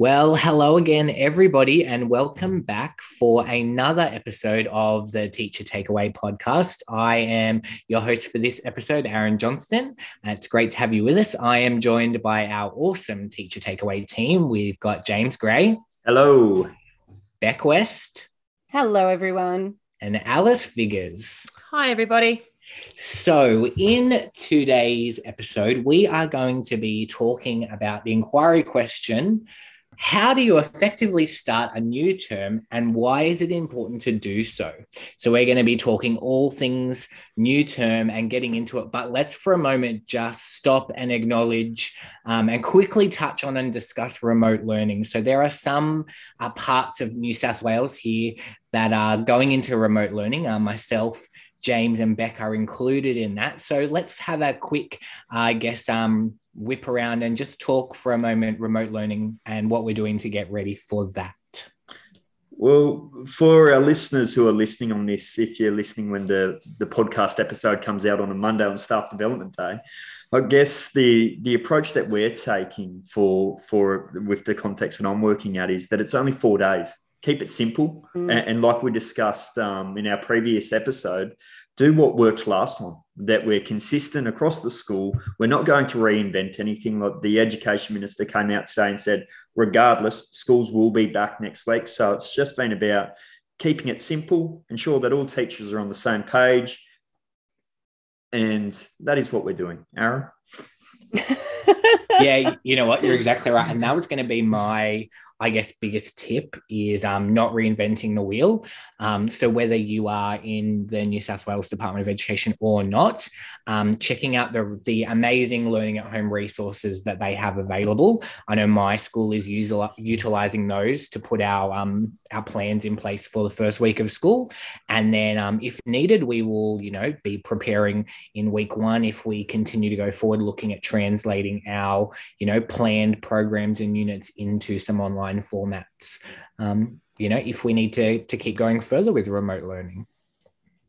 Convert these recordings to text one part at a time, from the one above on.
Well, hello again, everybody, and welcome back for another episode of the Teacher Takeaway podcast. I am your host for this episode, Aaron Johnston. It's great to have you with us. I am joined by our awesome Teacher Takeaway team. We've got James Gray. Hello. Beck West. Hello, everyone. And Alice Figures. Hi, everybody. So, in today's episode, we are going to be talking about the inquiry question how do you effectively start a new term and why is it important to do so? So, we're going to be talking all things new term and getting into it. But let's for a moment just stop and acknowledge um, and quickly touch on and discuss remote learning. So, there are some uh, parts of New South Wales here that are going into remote learning. Uh, myself, James and Beck are included in that. So let's have a quick, uh, I guess, um, whip around and just talk for a moment remote learning and what we're doing to get ready for that. Well, for our listeners who are listening on this, if you're listening when the, the podcast episode comes out on a Monday on Staff Development Day, I guess the the approach that we're taking for for with the context that I'm working at is that it's only four days keep it simple. Mm. And, and, like we discussed um, in our previous episode, do what worked last time, that we're consistent across the school. We're not going to reinvent anything. Like the education minister came out today and said, regardless, schools will be back next week. So it's just been about keeping it simple, ensure that all teachers are on the same page. And that is what we're doing. Aaron? yeah, you know what? You're exactly right. And that was going to be my I guess, biggest tip is um, not reinventing the wheel. Um, so, whether you are in the New South Wales Department of Education or not, um, checking out the, the amazing learning at home resources that they have available. I know my school is usual, utilizing those to put our, um, our plans in place for the first week of school. And then, um, if needed, we will, you know, be preparing in week one if we continue to go forward, looking at translating our, you know, planned programs and units into some online online formats. Um, you know if we need to to keep going further with remote learning.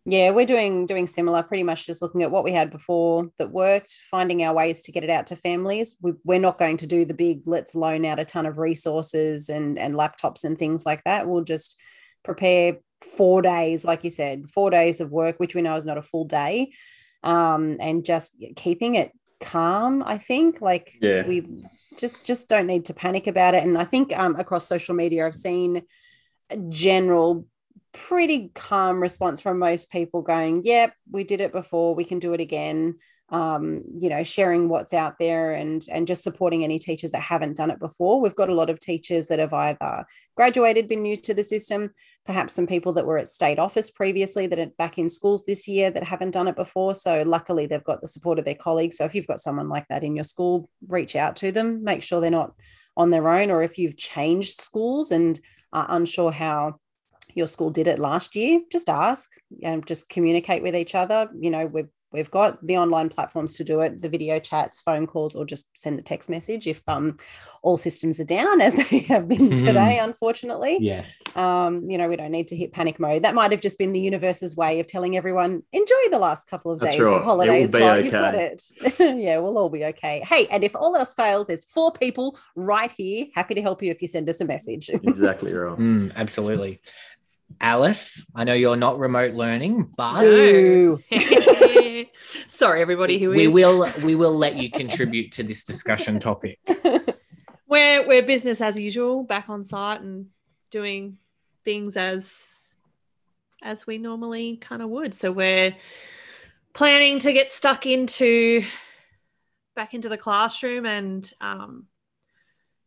Yeah we're doing doing similar pretty much just looking at what we had before that worked finding our ways to get it out to families. We, we're not going to do the big let's loan out a ton of resources and and laptops and things like that. We'll just prepare four days like you said four days of work which we know is not a full day um, and just keeping it calm i think. Like yeah. we just just don't need to panic about it. And i think um, across social media i've seen a general pretty calm response from most people going yep we did it before we can do it again um, you know, sharing what's out there and and just supporting any teachers that haven't done it before. We've got a lot of teachers that have either graduated, been new to the system, perhaps some people that were at state office previously that are back in schools this year that haven't done it before. So luckily they've got the support of their colleagues. So if you've got someone like that in your school, reach out to them, make sure they're not on their own, or if you've changed schools and are unsure how your school did it last year, just ask and just communicate with each other. You know, we've We've got the online platforms to do it, the video chats, phone calls, or just send a text message if um, all systems are down, as they have been hmm. today, unfortunately. Yes. Um, you know, we don't need to hit panic mode. That might have just been the universe's way of telling everyone, enjoy the last couple of days right. of holidays while okay. you've got it. yeah, we'll all be okay. Hey, and if all else fails, there's four people right here happy to help you if you send us a message. exactly right. Mm, absolutely. Alice, I know you're not remote learning, but no. sorry, everybody who we is. will we will let you contribute to this discussion topic. we're we're business as usual, back on site and doing things as as we normally kind of would. So we're planning to get stuck into back into the classroom and um,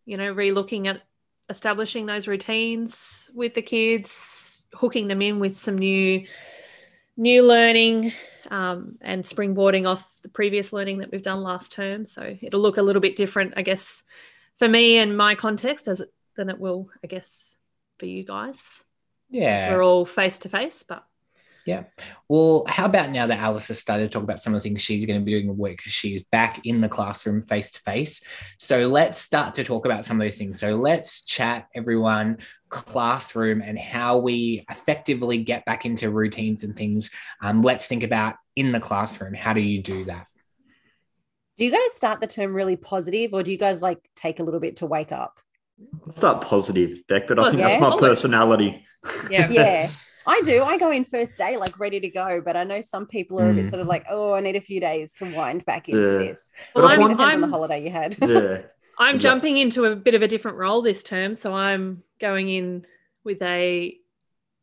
you know, re-looking at establishing those routines with the kids hooking them in with some new new learning um, and springboarding off the previous learning that we've done last term. So it'll look a little bit different, I guess, for me and my context as it, than it will, I guess, for you guys. Yeah, we're all face to face, but yeah. Well, how about now that Alice has started to talk about some of the things she's going to be doing the work because she's back in the classroom face to face. So let's start to talk about some of those things. So let's chat, everyone, classroom and how we effectively get back into routines and things. Um, let's think about in the classroom. How do you do that? Do you guys start the term really positive or do you guys like take a little bit to wake up? I'll start positive, Beck, but I think Yeah. that's my Always. personality. Yeah. yeah. I do. I go in first day like ready to go, but I know some people are a bit Mm. sort of like, oh, I need a few days to wind back into Yeah. this. But Well, I I'm, find- Depends on the holiday you had. Yeah. I'm jumping into a bit of a different role this term. So I'm going in with a,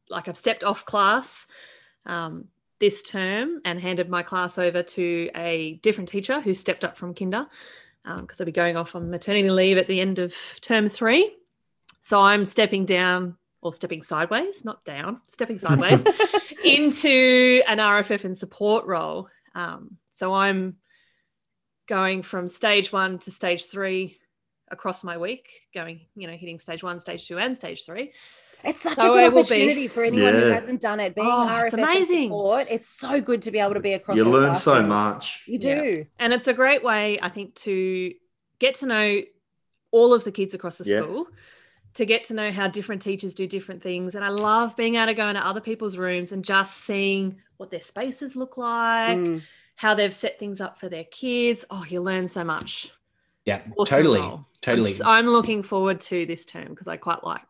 like I've stepped off class um, this term and handed my class over to a different teacher who stepped up from kinder because I'll be going off on maternity leave at the end of term three. So I'm stepping down or stepping sideways, not down, stepping sideways into an RFF and support role. Um, so I'm going from stage one to stage three across my week, going, you know, hitting stage one, stage two, and stage three. It's such So a it good will be- opportunity for anyone who hasn't done it. Being Oh, RFF it's amazing. support, it's so good to be able to be across. You the learn so classrooms. much. You Yeah. do. And it's a great way, I think, to get to know all of the kids across the Yeah. school, to get to know how different teachers do different things. And I love being able to go into other people's rooms and just seeing what their spaces look like, Mm. How they've set things up for their kids. Oh, you learn so much. Yeah, Awesome totally. role. I'm Totally. s- I'm, looking forward to this term because I quite like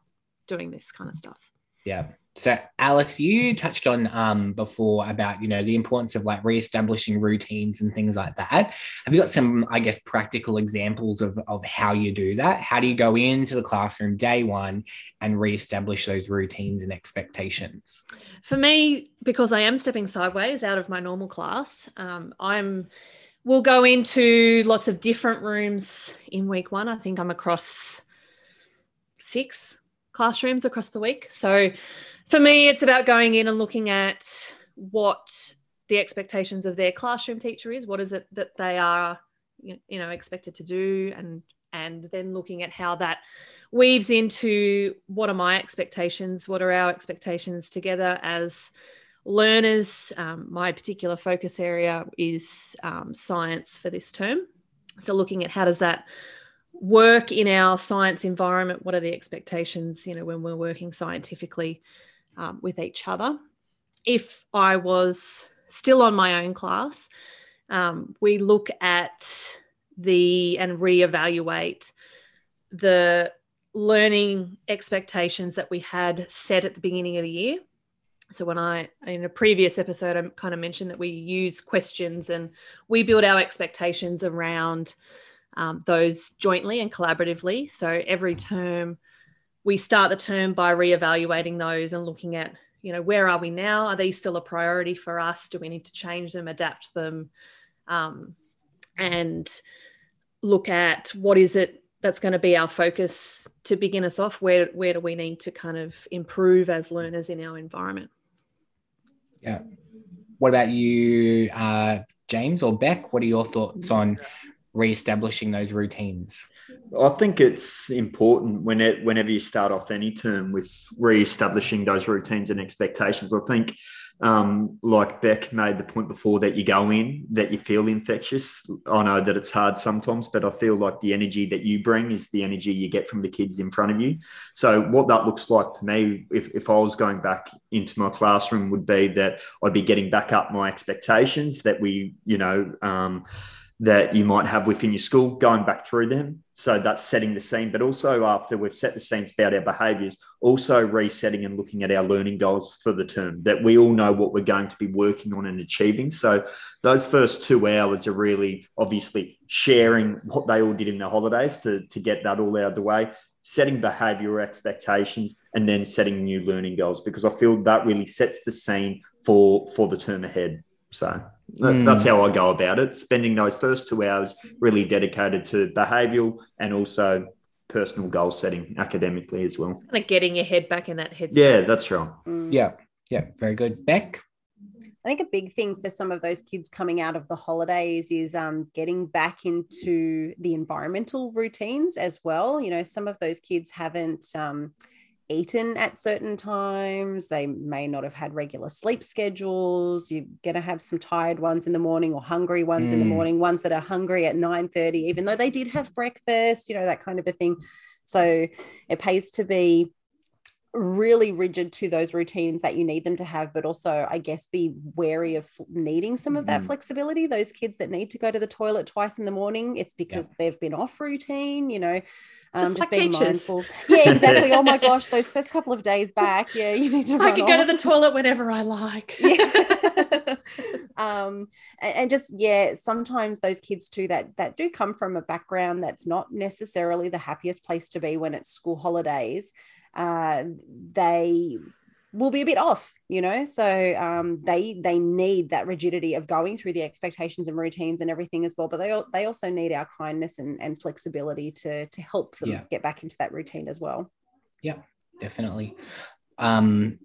doing this kind of stuff. Yeah. So Alice, you touched on um before about you know the importance of like reestablishing routines and things like that. Have you got some, I guess, practical examples of of how you do that? How do you go into the classroom day one and reestablish those routines and expectations? For me, because I am stepping sideways out of my normal class, um, I'm we'll go into lots of different rooms in week one. I think I'm across six classrooms across the week. So for me, it's about going in and looking at what the expectations of their classroom teacher is. What is it that they are, you know, expected to do, and and then looking at how that weaves into what are my expectations, what are our expectations together as learners. Um, my particular focus area is um, science for this term. So looking at how does that work in our science environment? What are the expectations, you know, when we're working scientifically um, with each other? If I was still on my own class, um, we look at the and reevaluate the learning expectations that we had set at the beginning of the year. So when I in a previous episode I kind of mentioned that we use questions and we build our expectations around um, those jointly and collaboratively. So every term we start the term by reevaluating those and looking at you know where are we now? Are these still a priority for us? Do we need to change them, adapt them, um, and look at what is it that's going to be our focus to begin us off where where do we need to kind of improve as learners in our environment Yeah. What about you, uh, James or Beck? What are your thoughts on re-establishing those routines? I think it's important when it, whenever you start off any term with re-establishing those routines and expectations. I think, um, like Beck made the point before, that you go in, that you feel infectious. I know that it's hard sometimes, but I feel like the energy that you bring is the energy you get from the kids in front of you. So what that looks like for me, if, if I was going back into my classroom, would be that I'd be getting back up my expectations that we, you know, um, that you might have within your school, going back through them. So that's setting the scene, but also after we've set the scenes about our behaviours, also resetting and looking at our learning goals for the term that we all know what we're going to be working on and achieving. So those first two hours are really obviously sharing what they all did in the holidays to, to get that all out of the way, setting behavioural expectations, and then setting new learning goals because I feel that really sets the scene for for the term ahead. So Mm. that's how I go about it. Spending those first two hours really dedicated to behavioural and also personal goal setting academically as well. kind of getting your head back in that headspace Yeah, that's right. Mm. Yeah. Yeah. Very good. Beck? I think a big thing for some of those kids coming out of the holidays is um, getting back into the environmental routines as well. You know, some of those kids haven't um, eaten at certain times. They may not have had regular sleep schedules. You're going to have some tired ones in the morning or hungry ones in the Mm. morning, ones that are hungry at 9.30, even though they did have breakfast, you know, that kind of a thing. So it pays to be really rigid to those routines that you need them to have, but also, I guess, be wary of needing some of that Mhm. flexibility. Those kids that need to go to the toilet twice in the morning, it's because they've been off routine, you know. Um, Just just, like being teachers. mindful. Yeah, exactly. oh my gosh, those first couple of days back, yeah, you need to. I can go to the toilet whenever I like. yeah um and, and just yeah sometimes those kids too that that do come from a background that's not necessarily the happiest place to be when it's school holidays uh they will be a bit off you know so um they they need that rigidity of going through the expectations and routines and everything as well but they they also need our kindness and, and flexibility to to help them Yeah. get back into that routine as well Yeah, definitely. Um,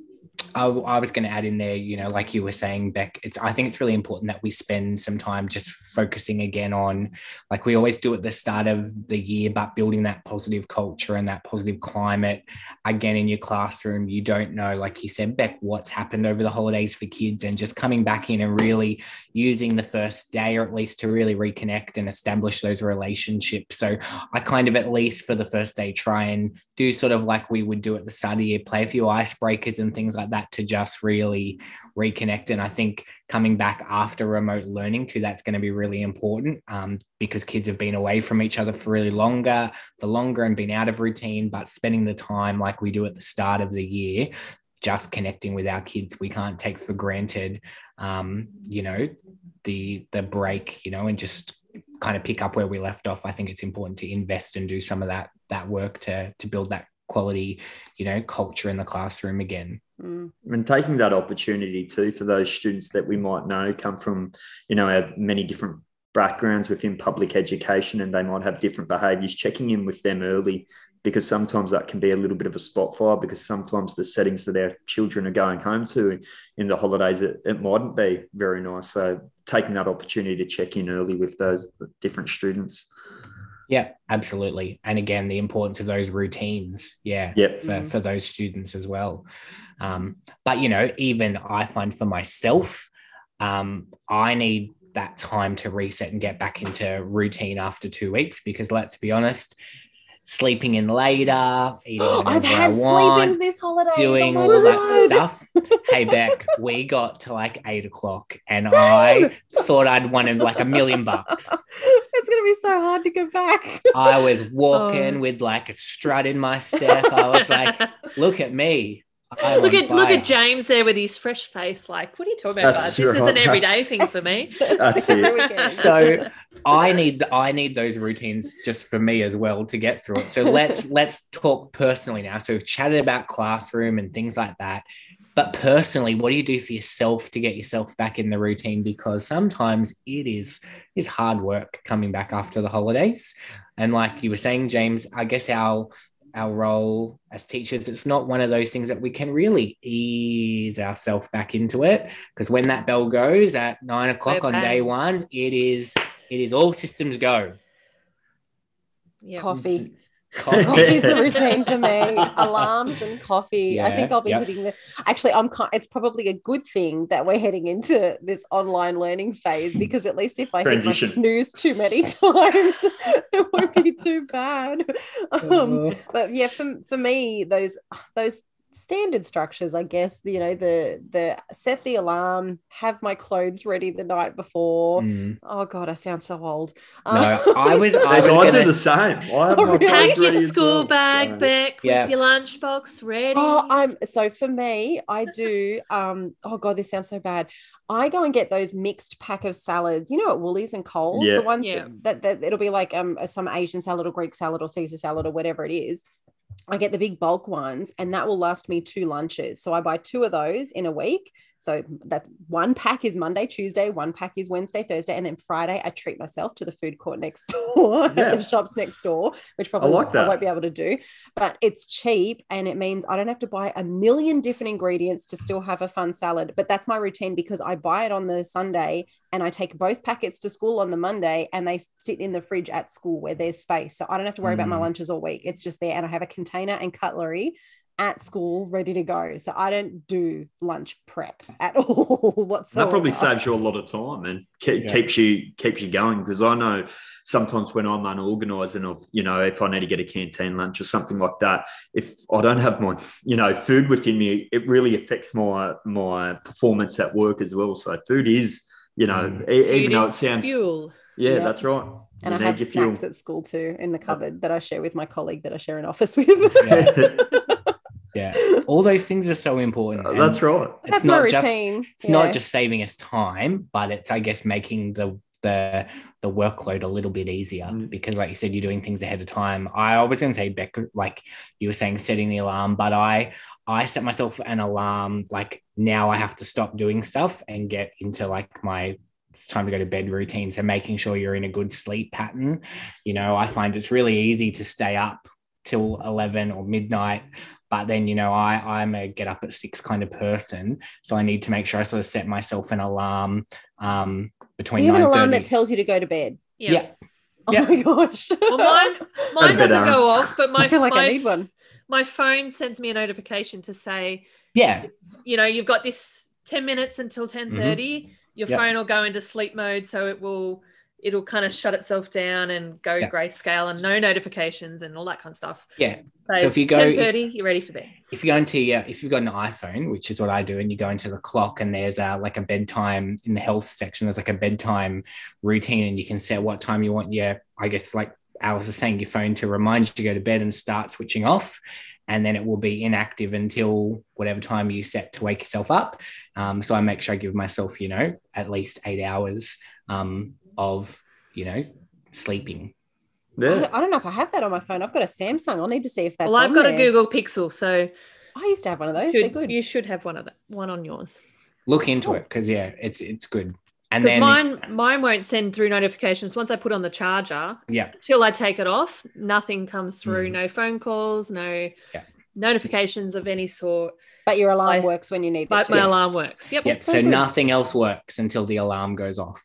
I, I was going to add in there, you know, like you were saying, Beck. It's I think it's really important that we spend some time just focusing again on, like we always do at the start of the year, but building that positive culture and that positive climate again in your classroom. You don't know, like you said, Beck, what's happened over the holidays for kids, and just coming back in and really using the first day, or at least to really reconnect and establish those relationships. So I kind of at least for the first day try and do sort of like we would do at the start of the year, play a few icebreakers and things like that to just really reconnect. And I think coming back after remote learning too, that's going to be really important um, because kids have been away from each other for really longer, for longer and been out of routine, but spending the time like we do at the start of the year, just connecting with our kids, we can't take for granted, um, you know, the the break, you know, and just kind of pick up where we left off. I think it's important to invest and do some of that that work to to build that quality, you know, culture in the classroom again. Mm. and taking that opportunity too for those students that we might know come from you know have many different backgrounds within public education and they might have different behaviors checking in with them early because sometimes that can be a little bit of a spot fire because sometimes the settings that our children are going home to in the holidays it, it mightn't be very nice so taking that opportunity to check in early with those different students Yeah, absolutely. And again, the importance of those routines. Yeah. Yep. For, Mhm. for those students as well. Um, but, you know, even I find for myself, um, I need that time to reset and get back into routine after two weeks because let's be honest, sleeping in later, eating I've had I want, this holiday. doing oh all my that stuff. Hey Beck, we got to like eight o'clock and Same. I thought I'd wanted like a million bucks. it's gonna be so hard to get back. I was walking Oh. with like a strut in my step. I was like, look at me. I'm look on at look at James there with his fresh face. Like, what are you talking about, This is an everyday That's- thing for me. That's Every it. So I need I need those routines just for me as well to get through it. So let's let's talk personally now. So we've chatted about classroom and things like that. But personally, what do you do for yourself to get yourself back in the routine? Because sometimes it is is hard work coming back after the holidays. And like you were saying, James, I guess our our role as teachers, it's not one of those things that we can really ease ourselves back into it. Because when that bell goes at nine o'clock We're on day one, it is it is all systems go. Yeah. coffee. Coffee. Coffee's the routine for me. Alarms and coffee. I think I'll be yep. hitting the. Actually, I'm. ki- It's probably a good thing that we're heading into this online learning phase because at least if I Transition. hit my snooze too many times, it won't be too bad. Um, but yeah, for, for me, those those standard structures, I guess. You know, the the set the alarm, have my clothes ready the night before. Mm. Oh God, I sound so old. No, I was I was I do gonna the same. I Oh, really? Pack your school well, bag so- back Yeah. with your lunchbox ready. Oh, I'm so for me, I do. Um, oh god, this sounds so bad. I go and get those mixed pack of salads, you know, at Woolies and Coles, Yeah. the ones Yeah. that, that, that it'll be like um some Asian salad or Greek salad or Caesar salad or whatever it is. I get the big bulk ones, and that will last me two lunches. So I buy two of those in a week. So that one pack is Monday, Tuesday, one pack is Wednesday, Thursday, and then Friday I treat myself to the food court next door, Yeah. the shops next door, which probably like. I won't be able to do but it's cheap and it means I don't have to buy a million different ingredients to still have a fun salad. But that's my routine because I buy it on the Sunday and I take both packets to school on the Monday and they sit in the fridge at school where there's space. So I don't have to worry about my Mm. lunches all week. It's just there and I have a container and cutlery at school ready to go. So I don't do lunch prep at all whatsoever. That probably saves you a lot of time and ke- Yeah. keeps you keeps you going. Because I know sometimes when I'm unorganised and of you know if I need to get a canteen lunch or something like that, if I don't have my you know food within me, it really affects my my performance at work as well. So food is you know Mm. e- even though it sounds fuel. yeah, Yep. that's right. And You I have your fuel. snacks at school too in the cupboard that I share with my colleague that I share an office with. Yeah. Yeah. All those things are so important. and that's right. It's That's my not just routine. it's Yeah. not just saving us time, but it's I guess making the the the workload a little bit easier Mm. because like you said, you're doing things ahead of time. I was gonna say Beck, like you were saying, setting the alarm, but I I set myself an alarm like now I have to stop doing stuff and get into like my it's time to go to bed routine. So making sure you're in a good sleep pattern. You know, I find it's really easy to stay up till 11 or midnight but then you know i i'm a get up at six kind of person so i need to make sure i sort of set myself an alarm um between you have an alarm that tells you to go to bed. Yeah. yeah Oh Yeah. my gosh. Well, mine mine doesn't Aaron. go off, but my I feel like my, I need one. my phone sends me a notification to say, yeah you know, you've got this 10 minutes until 10:30. Your Yep. phone will go into sleep mode, so it will it'll kind of shut itself down and go Yeah. grayscale and no notifications and all that kind of stuff. yeah So, So if you go- 10:30, you're ready for bed. if you go into your if you've got an iphone which is what i do and you go into the clock and there's a like a bedtime in the health section there's like a bedtime routine and you can set what time you want your i guess like alice is saying your phone to remind you to go to bed and start switching off and then it will be inactive until whatever time you set to wake yourself up um, so i make sure i give myself you know at least eight hours um, of you know sleeping I, don't, I don't know if I have that on my phone. I've got a Samsung. I'll need to see if that's well, I've on got there. a Google Pixel, so I used to have one of those. should- They're good. you should have one of that one on yours. look into Oh. it because yeah it's it's good and Because then mine mine won't send through notifications once I put on the charger. yeah till I take it off, nothing comes through. Mhm. No phone calls, no Yeah. notifications of any sort. but your alarm I- works when you need it But to. my Yes. alarm works. Yep, Yep. so So nothing else works until the alarm goes off.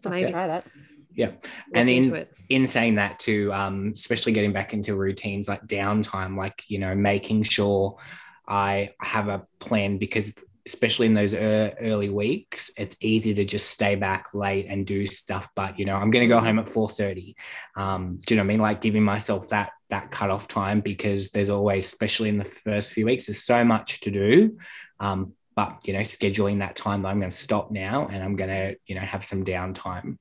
It's I'll amazing. try that. Look and in in saying that too, um, especially getting back into routines like downtime, like you know, making sure I have a plan because especially in those ear- early weeks, it's easy to just stay back late and do stuff. But you know, I'm going to go home at 4:30. Um, do you know what I mean? Like giving myself that that cutoff time because there's always, especially in the first few weeks, there's so much to do. Um, but you know, scheduling that time that I'm going to stop now and I'm going to you know have some downtime.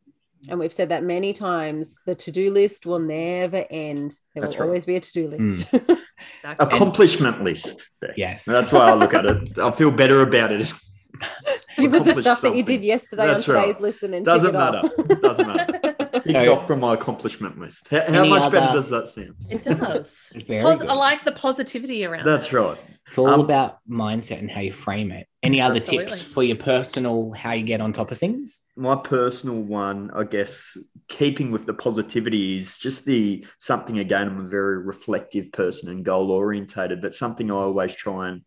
And we've said that many times. The to-do list will never end. There That's will right. always be a to-do list. Exactly. Accomplishment list. Beck. Yes. That's why I look at it. I feel better about it. you put the Accomplished stuff that you did yesterday That's on right. today's list and then Doesn't tick it off. matter. Doesn't matter. Ticked So- off from my accomplishment list. How, how Any much better does that sound? It does. Very Pos- I like the positivity around. That's that. right. It's all Um, about mindset and how you frame it. Any other tips for your personal how you get on top of things? My personal one, I guess, keeping with the positivity is just the something again. I'm a very reflective person and goal orientated, but something I always try and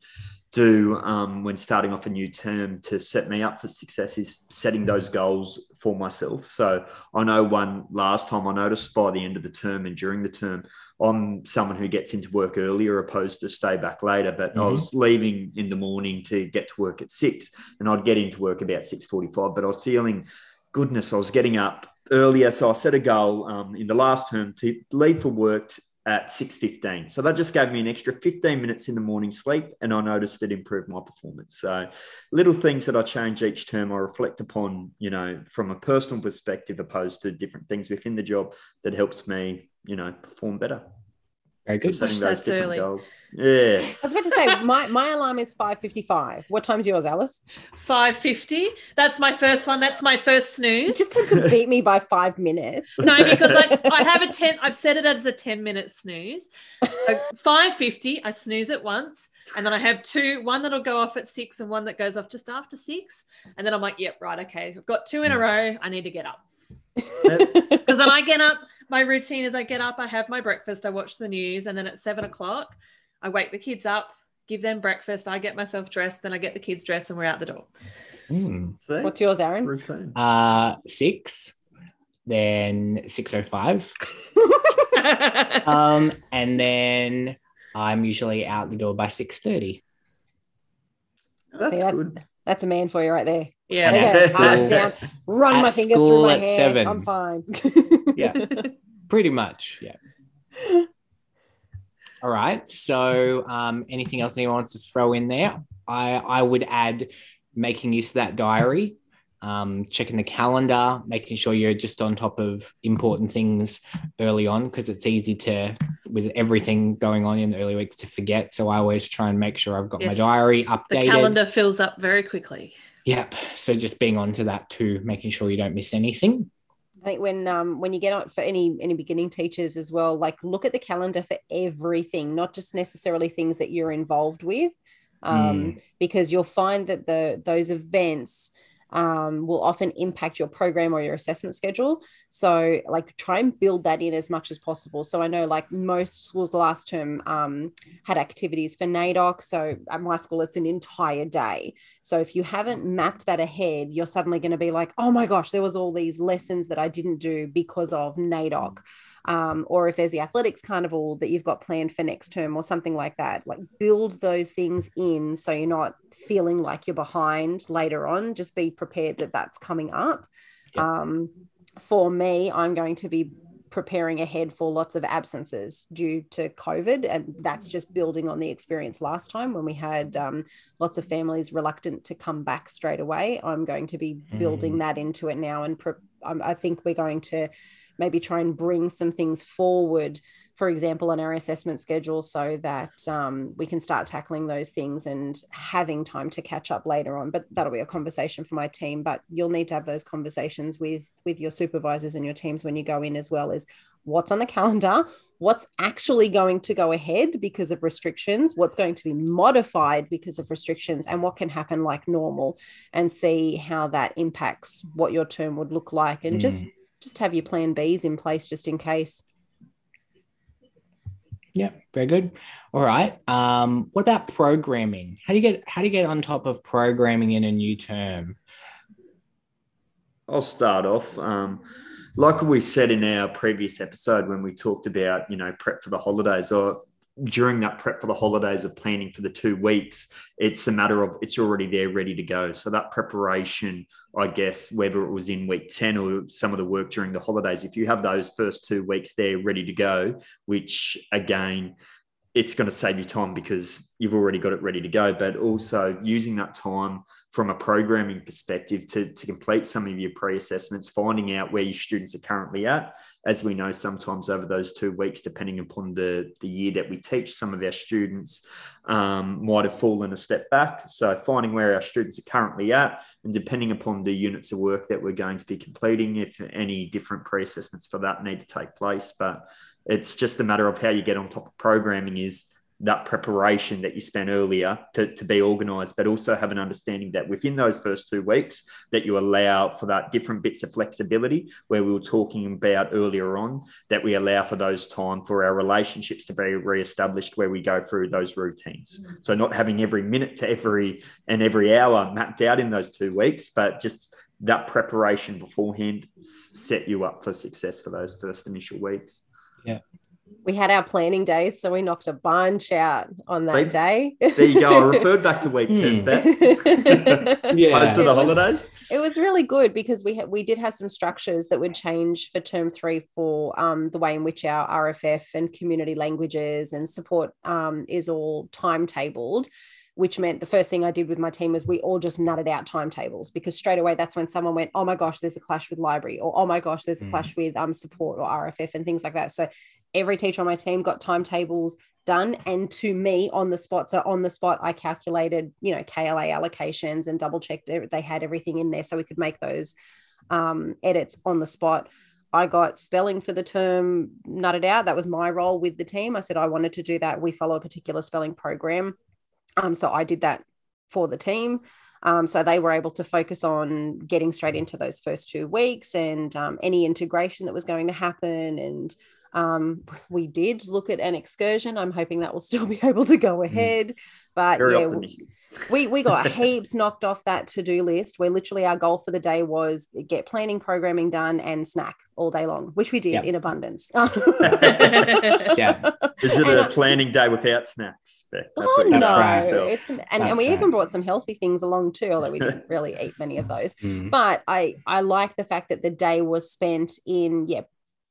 do um, when starting off a new term to set me up for success is setting those goals for myself. So I know one last time I noticed by the end of the term and during the term, I'm someone who gets into work earlier opposed to stay back later. But I Mhm. was leaving in the morning to get to work at six, and I'd get into work about six forty-five. But I was feeling, goodness, I was getting up earlier, so I set a goal um, in the last term to leave for work at six fifteen. So that just gave me an extra fifteen minutes in the morning sleep, and I noticed it improved my performance. So little things that I change each term, I reflect upon, you know, from a personal perspective, opposed to different things within the job that helps me, you know, perform better. Very So good. setting those that's different early. goals. Yeah. I was about to say my, my alarm is 5:55. What time's yours, Alice? 550. That's my first one. That's my first snooze. You snooze. just had to beat me by five minutes. no, because I, I have a 10, I've set it as a 10 minute snooze. Uh, so 550, I snooze it once. And then I have two, one that'll go off at six and one that goes off just after six. And then I'm like, yep, right, okay. I've got two in a hmm. row. I need to get up. Because then I get up. My routine is I get up, I have my breakfast, I watch the news, and then at seven o'clock, I wake the kids up, give them breakfast, I get myself dressed, then I get the kids dressed, and we're out the door. Mm. What's yours, Aaron? routine? Uh, six, then six oh five, um, and then I'm usually out the door by six thirty. That's See, that- good. That's a man for you right there. Yeah. And Okay, at heart school- down, run at my fingers through my at hair. seven. I'm fine. Yeah. Pretty much, yeah. All right. So, um, anything else anyone wants to throw in there? I I would add making use of that diary, um, checking the calendar, making sure you're just on top of important things early on because it's easy to with everything going on in the early weeks to forget. So I always try and make sure I've got my diary updated. The calendar fills up very quickly. Yep. So just being onto that too, making sure you don't miss anything. I think when um when you get on for any any beginning teachers as well, like look at the calendar for everything, not just necessarily things that you're involved with, um, because you'll find that the those events um, will often impact your program or your assessment schedule. So like try and build that in as much as possible. So I know like most schools last term um, had activities for NAIDOC. So at my school, it's an entire day. So if you haven't mapped that ahead, you're suddenly going to be like, oh my gosh, there was all these lessons that I didn't do because of NAIDOC. Um, or if there's the athletics carnival that you've got planned for next term or something like that, like build those things in so you're not feeling like you're behind later on. Just be prepared that that's coming up. Yeah. Um, for me, I'm going to be preparing ahead for lots of absences due to COVID. And that's just building on the experience last time when we had um, lots of families reluctant to come back straight away. I'm going to be building that into it now. And pre- um, I think we're going to maybe try and bring some things forward, for example, on our assessment schedule, so that um, we can start tackling those things and having time to catch up later on. But that'll be a conversation for my team. But you'll need to have those conversations with with your supervisors and your teams when you go in as well. Is what's on the calendar, what's actually going to go ahead because of restrictions, what's going to be modified because of restrictions, and what can happen like normal, and see how that impacts what your term would look like, and just just have your plan Bs in place just in case. Yeah, very good. All right. Um, what about programming? How do you get how do you get on top of programming in a new term? I'll start off. Um, like we said in our previous episode when we talked about, you know, prep for the holidays or during that prep for the holidays of planning for the two weeks, it's a matter of it's already there, ready to go. So that preparation, I guess, whether it was in week 10 or some of the work during the holidays, if you have those first two weeks there ready to go, which again, it's going to save you time because you've already got it ready to go, but also using that time from a programming perspective to, to complete some of your pre-assessments, finding out where your students are currently at. As we know, sometimes over those two weeks, depending upon the, the year that we teach, some of our students um, might have fallen a step back. So finding where our students are currently at and depending upon the units of work that we're going to be completing, if any different pre-assessments for that need to take place. But it's just a matter of how you get on top of programming is that preparation that you spent earlier to, to be organized, but also have an understanding that within those first two weeks that you allow for that different bits of flexibility where we were talking about earlier on, that we allow for those time for our relationships to be reestablished where we go through those routines. Mm-hmm. So not having every minute to every and every hour mapped out in those two weeks, but just that preparation beforehand set you up for success for those first initial weeks. We had our planning days, so we knocked a bunch out on that See? day. There you go. I referred back to week 10, Hmm. Yeah. Close to It the was- holidays. it was really good because we had we did have some structures that would change for term three for um, the way in which our RFF and community languages and support um, is all timetabled. Which meant the first thing I did with my team was we all just nutted out timetables because straight away that's when someone went, oh my gosh, there's a clash with library, or oh my gosh, there's a Mm. clash with um, support or RFF and things like that. So every teacher on my team got timetables done and to me on the spot so on the spot i calculated you know kla allocations and double checked they had everything in there so we could make those um, edits on the spot. I got spelling for the term nutted out. That was my role with the team. I said i wanted to do that. We follow a particular spelling program um, so i did that for the team um, so they were able to focus on getting straight into those first two weeks and um, any integration that was going to happen and um, we did look at an excursion. I'm hoping that will still be able to go ahead. But Very yeah, optimistic. We we got heaps knocked off that to-do list where literally our goal for the day was get planning programming done and snack all day long which we did Yep. in abundance Yeah. Is it And a I- planning day without snacks? Beck? Oh what no! That's told right. It's and, That's and we right. even brought some healthy things along too, although we didn't really eat many of those. Mm. But I I like the fact that the day was spent in yeah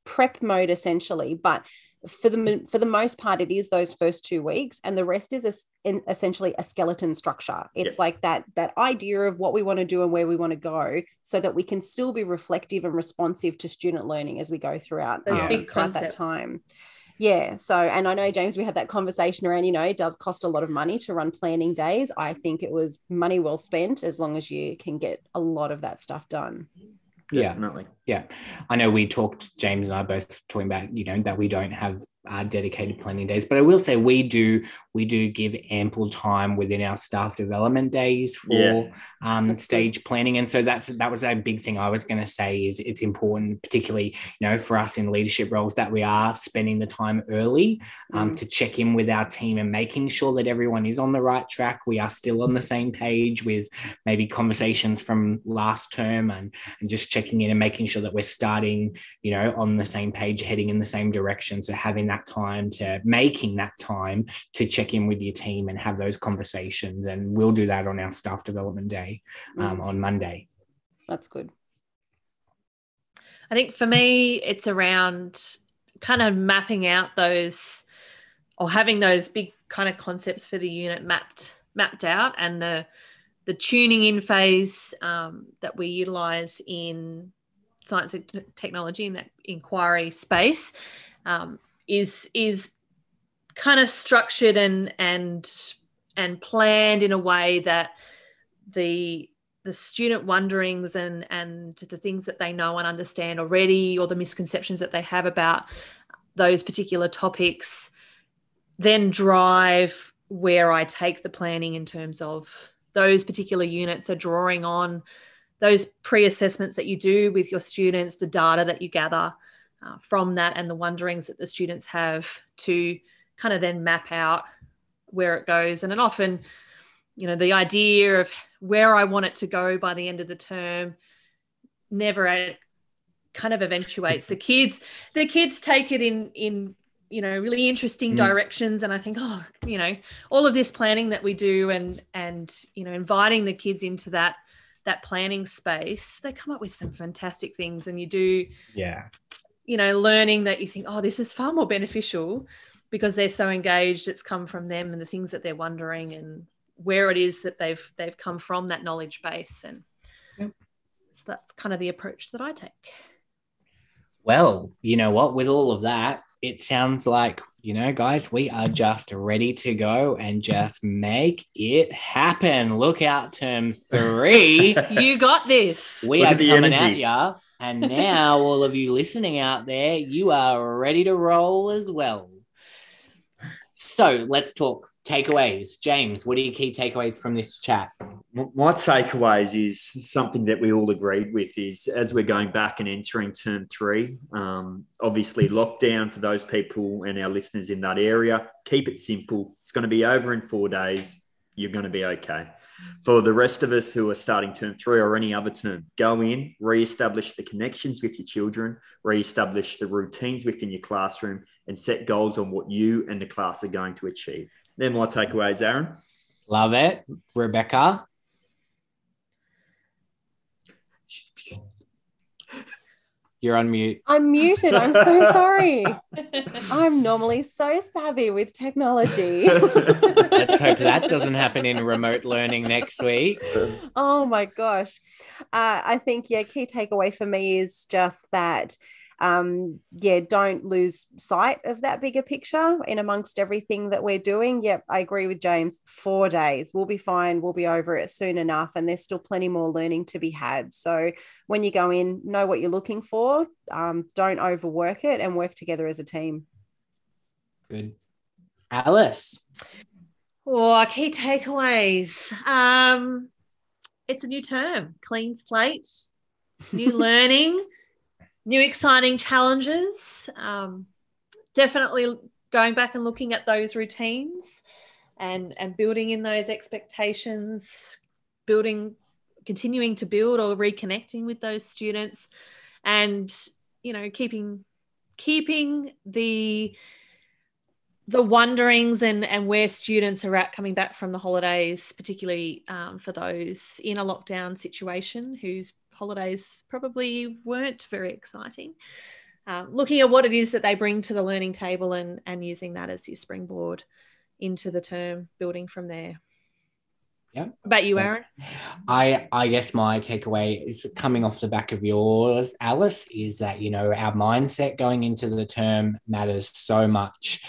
prep mode essentially. But for the for the most part, it is those first two weeks, and the rest is es- in essentially a skeleton structure. It's like that that idea of what we want to do and where we want to go, so that we can still be reflective and responsive to student learning as we go throughout, Those um, big throughout that time. Yeah. So, and I know, James, we had that conversation around, you know, it does cost a lot of money to run planning days. I think it was money well spent as long as you can get a lot of that stuff done. Yeah. Yeah, I know we talked, James and I both talking about, you know, that we don't have uh, dedicated planning days, but I will say we do, we do give ample time within our staff development days for Yeah. um, stage planning, and so that's that was a big thing I was going to say is it's important, particularly you know for us in leadership roles, that we are spending the time early um, Mm. to check in with our team and making sure that everyone is on the right track. We are still on the same page with maybe conversations from last term and and just checking in and making sure that we're starting, you know, on the same page, heading in the same direction. So having that time to making that time to check in with your team and have those conversations. And we'll do that on our staff development day um, Mm, on Monday. that's good. I think for me, it's around kind of mapping out those or having those big kind of concepts for the unit mapped mapped out and the the tuning in phase um, that we utilize in science and technology in that inquiry space um, is is kind of structured and and and planned in a way that the the student wonderings and and the things that they know and understand already or the misconceptions that they have about those particular topics then drive where I take the planning in terms of those particular units are drawing on those pre-assessments that you do with your students the data that you gather uh, from that and the wonderings that the students have to kind of then map out where it goes and then often you know the idea of where I want it to go by the end of the term never kind of eventuates the kids the kids take it in in you know really interesting Mm. directions and I think oh you know all of this planning that we do and and you know inviting the kids into that that planning space they come up with some fantastic things and you do Yeah. You know learning that you think oh this is far more beneficial because they're so engaged it's come from them and the things that they're wondering and where it is that they've they've come from that knowledge base and Yep. so that's kind of the approach that i take Well, you know what? With all of that, it sounds like, you know, guys, we are just ready to go and just make it happen. Look out, term three. you got this we Look are at the coming energy. at you. And now, all of you listening out there, you are ready to roll as well. So let's talk takeaways. James, what are your key takeaways from this chat? My takeaways is something that we all agreed with is as we're going back and entering term three, um, obviously lockdown for those people and our listeners in that area, keep it simple. It's going to be over in four days. You're going to be okay. For the rest of us who are starting term three or any other term, go in, re-establish the connections with your children, re-establish the routines within your classroom, and set goals on what you and the class are going to achieve. They're my takeaways, Aaron. Love it. Rebecca? You're on mute. I'm muted. I'm so sorry. I'm normally so savvy with technology. Let's hope that doesn't happen in remote learning next week. oh my gosh. Uh, I think, yeah, key takeaway for me is just that, um, yeah, don't lose sight of that bigger picture in amongst everything that we're doing. Yep, I agree with James. Four days, we'll be fine. We'll be over it soon enough. And there's still plenty more learning to be had. So when you go in, know what you're looking for. Um, don't overwork it and work together as a team. Good. Alice. Oh, key takeaways. Um, it's a new term, clean slate, new learning, new exciting challenges. Um, definitely going back and looking at those routines and and building in those expectations building continuing to build or reconnecting with those students and you know keeping keeping the the wonderings and and where students are at coming back from the holidays particularly um, for those in a lockdown situation whose holidays probably weren't very exciting um, looking at what it is that they bring to the learning table and and using that as your springboard into the term building from there yeah. About you, Aaron? I I guess my takeaway is coming off the back of yours, Alice, is that you know our mindset going into the term matters so much.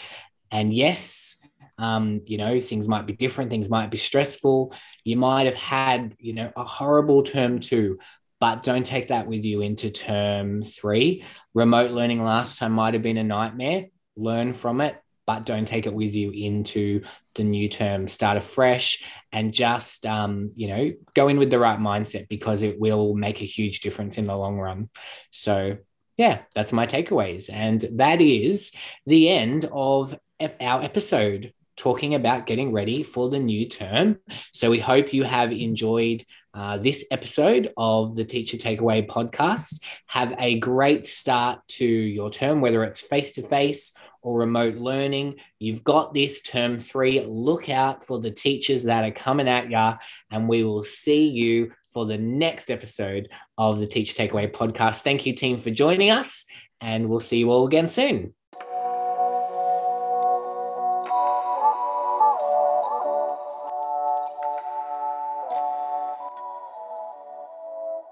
And yes, um, you know, things might be different, things might be stressful. You might have had, you know, a horrible term two, but don't take that with you into term three. Remote learning last time might have been a nightmare. Learn from it, but don't take it with you into the new term. Start afresh and just, um, you know, go in with the right mindset because it will make a huge difference in the long run. So, yeah, that's my takeaways. And that is the end of our episode talking about getting ready for the new term. So, we hope you have enjoyed uh, this episode of the Teacher Takeaway podcast. Have a great start to your term, whether it's face to face or remote learning. You've got this term three. Look out for the teachers that are coming at you, and we will see you for the next episode of the Teacher Takeaway podcast. Thank you, team, for joining us, and we'll see you all again soon.